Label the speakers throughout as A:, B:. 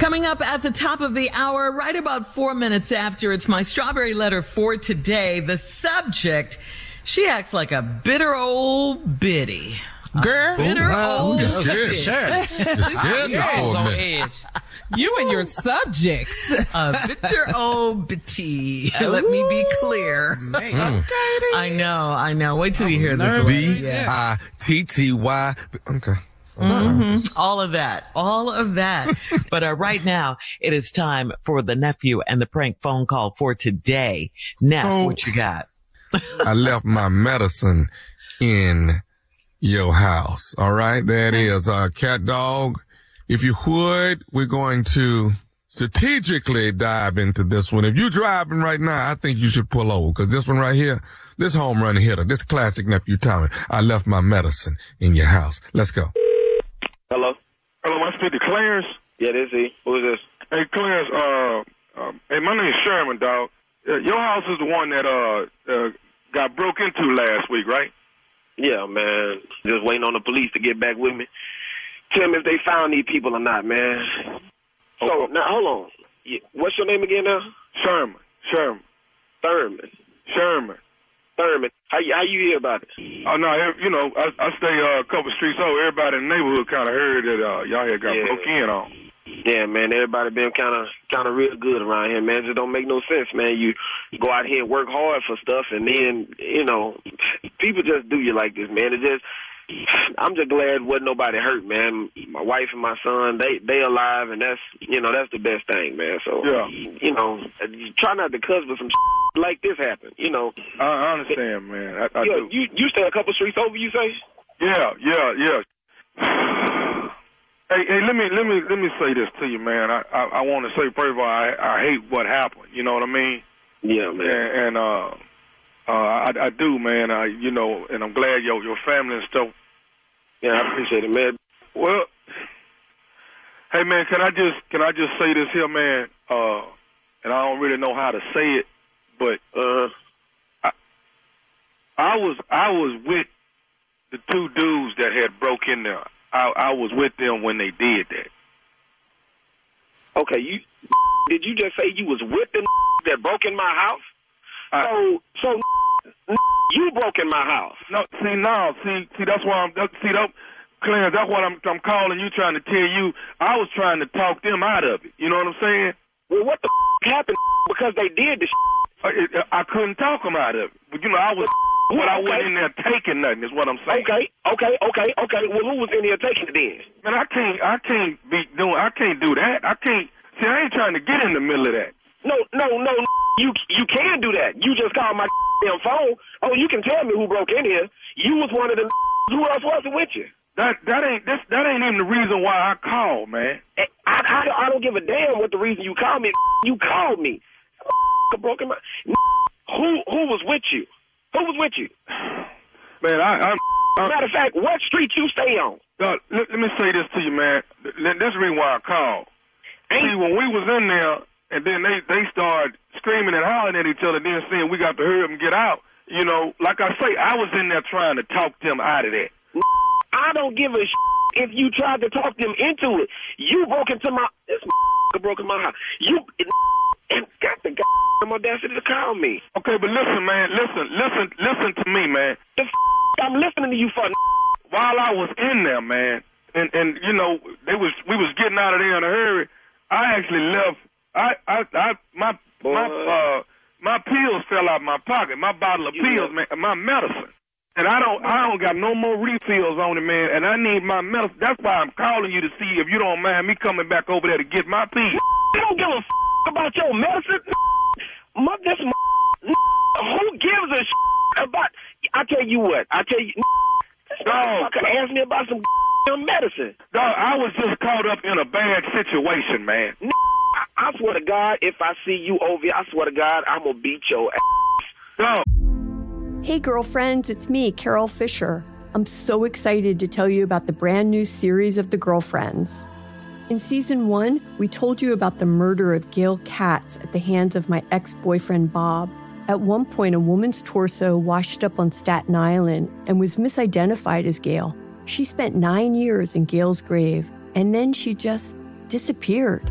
A: Coming up at the top of the hour, right about four minutes after, it's my strawberry letter for today. The subject, she acts like a bitter old biddy. Girl, oh, bitter old
B: That's
A: biddy.
B: good. Sure.
C: It's good
B: You're
C: for
B: always on edge. You and your subjects.
A: A bitter old bitty. Let me be clear.
B: Okay. Hmm.
A: I know, I know. Wait till you hear this.
B: nervous.
A: letter.
C: B
A: Yeah.
C: I T T Y. Okay.
A: All of that, all of that. but uh, right now, it is time for the nephew and the prank phone call for today. Neff,
C: Oh.
A: what you got?
C: I left my medicine in your house. All right. That is it is. Uh, cat dog. If you would, we're going to strategically dive into this one. If you're driving right now, I think you should pull over because this one right here, this home run hitter, this classic nephew Tommy, I left my medicine in your house. Let's go.
D: Hello.
E: Hello, I speak to Clarence.
D: Yeah, this is. Who is this?
E: Hey, Clarence. Uh, um, hey, my name's Sherman, dog. Uh, your house is the one that uh, uh got broke into last week, right?
D: Yeah, man. Just waiting on the police to get back with me. Tell me if they found these people or not, man. So now, hold on. What's your name again now?
E: Sherman. Sherman.
D: Thurman.
E: Sherman.
D: Thurman. How you how you hear about it?
E: Oh no, you know, I, I stay uh, a couple streets over. Everybody in the neighborhood kind of heard that uh, y'all had got
D: Yeah.
E: broke in on.
D: Yeah, man. Everybody been kind of kind of real good around here, man. It just don't make no sense, man. You go out here and work hard for stuff, and then you know, people just do you like this, man. It just. I'm just glad wasn't nobody hurt, man. My wife and my son, they they alive, and that's you know that's the best thing, man. So
E: Yeah.
D: you know, try not to cuss, but some like this happen. You know,
E: I, I understand, man. I, I
D: you, you you stay a couple streets over, you say?
E: Yeah, yeah, yeah. hey, hey, let me let me let me say this to you, man. I I, I want to say first of all, I, I hate what happened. You know what I mean?
D: Yeah, man.
E: And, and uh, uh, I, I do, man. I, you know, and I'm glad your your family and stuff.
D: Yeah, I appreciate it, man.
E: Well, hey, man, can I just can I just say this here, man? Uh, and I don't really know how to say it, but
D: Uh,
E: I was I was with the two dudes that had broke in there. I I was with them when they did that.
D: okay, you did you just say you was with the that broke in my house?
E: I-
D: so so you broke in my house.
E: No, see now, see, see that's why I'm that- see that, Clarence. That's what I'm I'm calling you, trying to tell you. I was trying to talk them out of it. You know what I'm saying?
D: Well, what the f- happened? Because they did the
E: I, uh, it, uh, I couldn't talk them out of it. But you know, I was but I
D: okay.
E: wasn't in there taking nothing. Is what I'm saying.
D: Okay, okay, okay, okay. Well, who was in here taking it then?
E: Man, I can't, I can't be doing, I can't do that. I can't. See, I ain't trying to get in the middle of that.
D: No, no, no. You you can do that. You just called my damn phone. Oh, you can tell me who broke in here. You was one of the. Who else was it with you?
E: That that ain't this that ain't even the reason why I called, man.
D: I, I, I don't give a damn what the reason you called me. You called me. Broken my. Who who was with you? Who was with you?
E: Man, I, I, I
D: Matter of fact, what street you stay on?
E: uh, let, let me say this to you, man. Th- This is the reason why I called. See, when we was in there, and then they they started screaming and hollering at each other, then saying we got to hurry up and get out. You know, like I say, I was in there trying to talk them out of that.
D: I don't give a if you tried to talk them into it. You broke into my this broke in my house. You and got the goddamn audacity to call me.
E: Okay, but listen, man, listen, listen, listen to me, man.
D: The I'm listening to you for.
E: While I was in there, man, and and you know they was we was getting out of there in a hurry. I actually left. I I I my my uh my pills fell out of my pocket. My bottle of pills, man, my medicine. And I don't I don't got no more refills on it, man. And I need my medicine. That's why I'm calling you to see if you don't mind me coming back over there to get my pills.
D: I don't give a about your medicine. My, this who gives a about? I tell you what. I tell you. This motherfucker asked me about some medicine.
E: Dog, I was just caught up in a bad situation, man.
D: I, I swear to God, if I see you over here, I swear to God, I'm gonna beat your ass.
E: Dog.
F: Hey, girlfriends, it's me, Carole Fisher. I'm so excited to tell you about the brand new series of The Girlfriends. In season one, we told you about the murder of Gail Katz at the hands of my ex boyfriend, Bob. At one point, a woman's torso washed up on Staten Island and was misidentified as Gail. She spent nine years in Gail's grave, and then she just disappeared.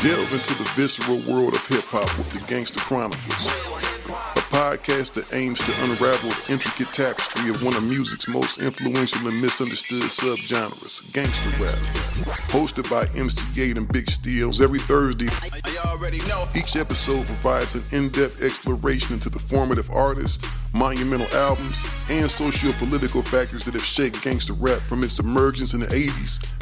G: Delve into the visceral world of hip hop with the Gangster Chronicles, a podcast that aims to unravel the intricate tapestry of one of music's most influential and misunderstood subgenres, gangster rap. Hosted by MC Eiht and Big Steels every Thursday, each episode provides an in-depth exploration into the formative artists, monumental albums, and socio-political factors that have shaped gangster rap from its emergence in the 80s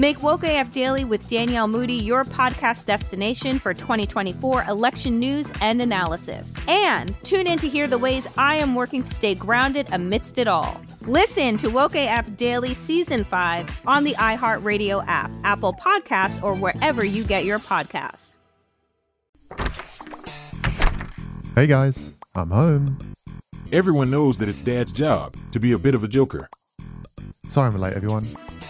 H: Make Woke AF Daily with Danielle Moody your podcast destination for 2024 election news and analysis. And tune in to hear the ways I am working to stay grounded amidst it all. Listen to Woke AF Daily Season 5 on the iHeartRadio app, Apple Podcasts, or wherever you get your podcasts.
I: Hey guys, I'm home.
J: Everyone knows that it's Dad's job to be a bit of a joker.
I: Sorry I'm late, everyone.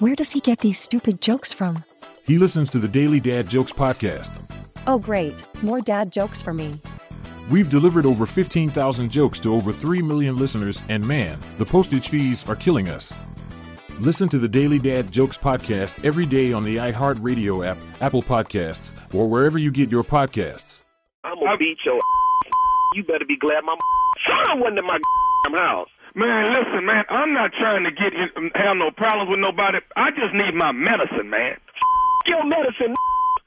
K: Where does he get these stupid jokes from?
J: He listens to the Daily Dad Jokes podcast.
K: Oh, great. More dad jokes for me.
J: We've delivered over 15,000 jokes to over 3 million listeners, and man, the postage fees are killing us. Listen to the Daily Dad Jokes podcast every day on the iHeartRadio app, Apple Podcasts, or wherever you get your podcasts.
D: I'm gonna beat your You better be glad my son wasn't in my house.
E: Man, listen, man, I'm not trying to get in, um, have no problems with nobody. I just need my medicine, man.
D: Your medicine.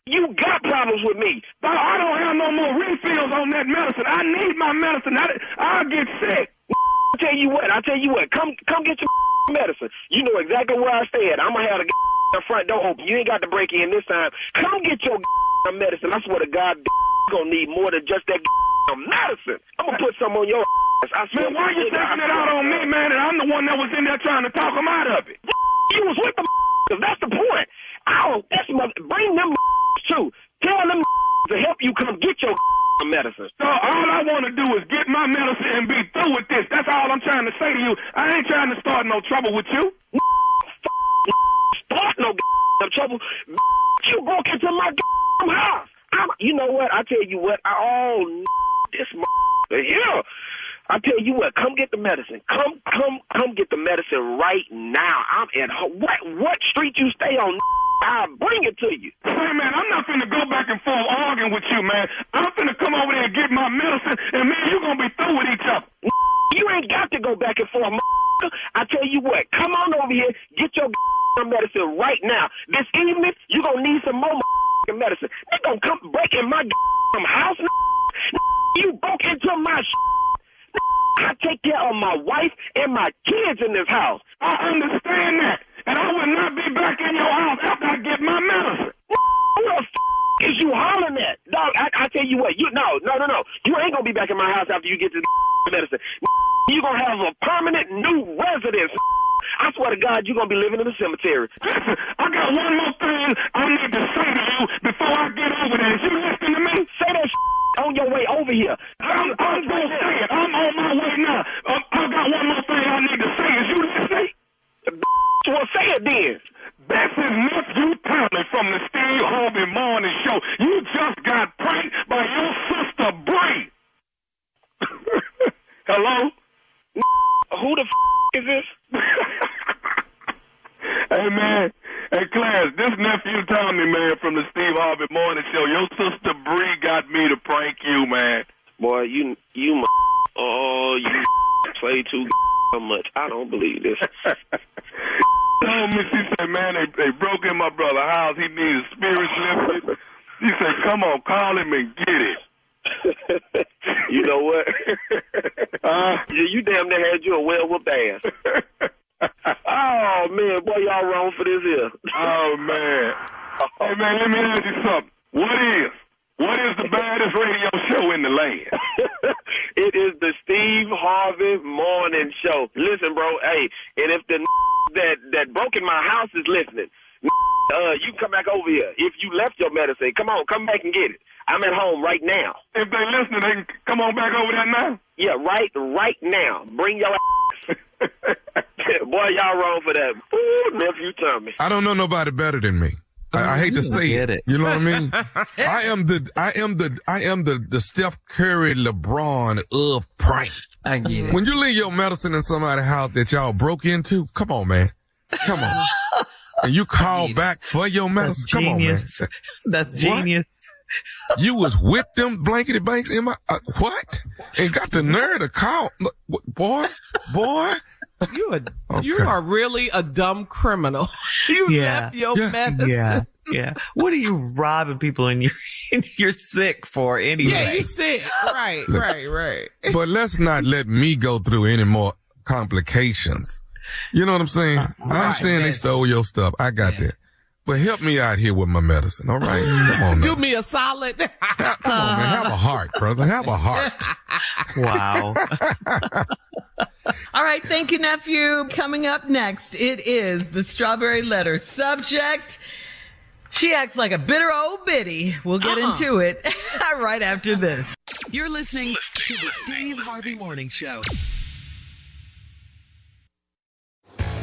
D: You got problems with me.
E: But I don't have no more refills on that medicine. I need my medicine. I, I'll get sick.
D: I tell you what, I tell you what, come come get your medicine. You know exactly where I stand. I'm gonna have the front door open. You ain't got to break in this time. Come get your medicine. I swear to God, you gonna need more than just that medicine. I'm gonna put some on your ass. I swear.
E: Man, why you taking it out on me, man? And I'm the one that was in there trying to talk him out of it.
D: You was with the cause That's the point. Oh, that's mother. Bring them too. Tell them to help you come get your medicine.
E: So all I want to do is get my medicine and be through with this. That's all I'm trying to say to you. I ain't trying to start no trouble with you.
D: Start no trouble. You broke into my house. I'm, you know what? I tell you what. I, oh, this here. I tell you what, come get the medicine. Come, come, come get the medicine right now. I'm at what what street you stay on? I'll bring it to you.
E: Hey man, I'm not finna go back and forth arguing with you, man. I'm finna come over there and get my medicine, and man, you're gonna be through with each other.
D: You ain't got to go back and forth. I tell you what, come on over here, get your medicine right now. This evening, you gonna need some more medicine. They gonna come break in my house. You broke into my. I take care of my wife and my kids in this house.
E: I understand that. And I will not be back in your house after I get my medicine.
D: Who the is you hollering at? Dog, I, I tell you what, you no, no, no, no. You ain't gonna be back in my house after you get this medicine. You gonna have a permanent new residence. I swear to God, you're gonna be living in the cemetery.
E: Listen, I got one more thing I need to say to you before I get over there. Is you listening to me?
D: Say that on your way over here.
E: I'm, I'm gonna say Hello?
D: Who the f- is this?
E: hey man, hey class, this nephew Tommy man from the Steve Harvey Morning Show. Your sister Bree got me to prank you, man.
D: Boy, you you my oh you play too much. I don't believe this.
E: told me, she said, man, they, they broke in my brother's house. He needs spirits lifted. She said, come on, call him and get it.
D: You know what? uh, you damn near had you a well whooped ass. oh man, boy, y'all wrong for this here.
E: oh man. Hey man, let me ask you something. What is what is the baddest radio show in the land?
D: it is the Steve Harvey Morning Show. Listen, bro, hey, and if the that that broke in my house is listening, uh, you can come back over here. If you left your medicine, come on, come back and get it. I'm at home right now.
E: If they listening, they can come on back over there now.
D: Yeah, right, right now. Bring your ass. Boy, y'all wrong for that. Ooh, nephew Tommy.
C: I don't know nobody better than me. I, I hate to say it, it, You know what I mean? I am the, I am the, I am the, the Steph Curry LeBron of prank.
L: I get it.
C: When you leave your medicine in somebody's house that y'all broke into, come on, man. Come on. and you call back for your medicine. Come on, man.
A: That's genius.
C: What? You was with them blankety banks in my uh, what? And got the nerve to call, boy, boy.
L: You a, okay. you are really a dumb criminal. you
A: yeah.
L: left your
A: yeah.
L: medicine.
A: Yeah. Yeah. What are you robbing people in your
M: you're sick for anyway.
L: Yeah, you sick. Right, right, right.
C: But let's not let me go through any more complications. You know what I'm saying? I understand they stole your stuff. I got that. But help me out here with my medicine, all right? Come on
L: Do
C: now.
L: me a solid.
C: Come on, man. Have a heart, brother. Have a heart.
M: Wow.
A: All right, thank you, nephew. Coming up next, it is the strawberry letter subject. She acts like a bitter old biddy. We'll get
L: Uh-uh.
A: into it right after this.
N: You're listening to the Steve Harvey Morning Show.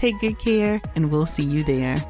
O: Take good care, and we'll see you there.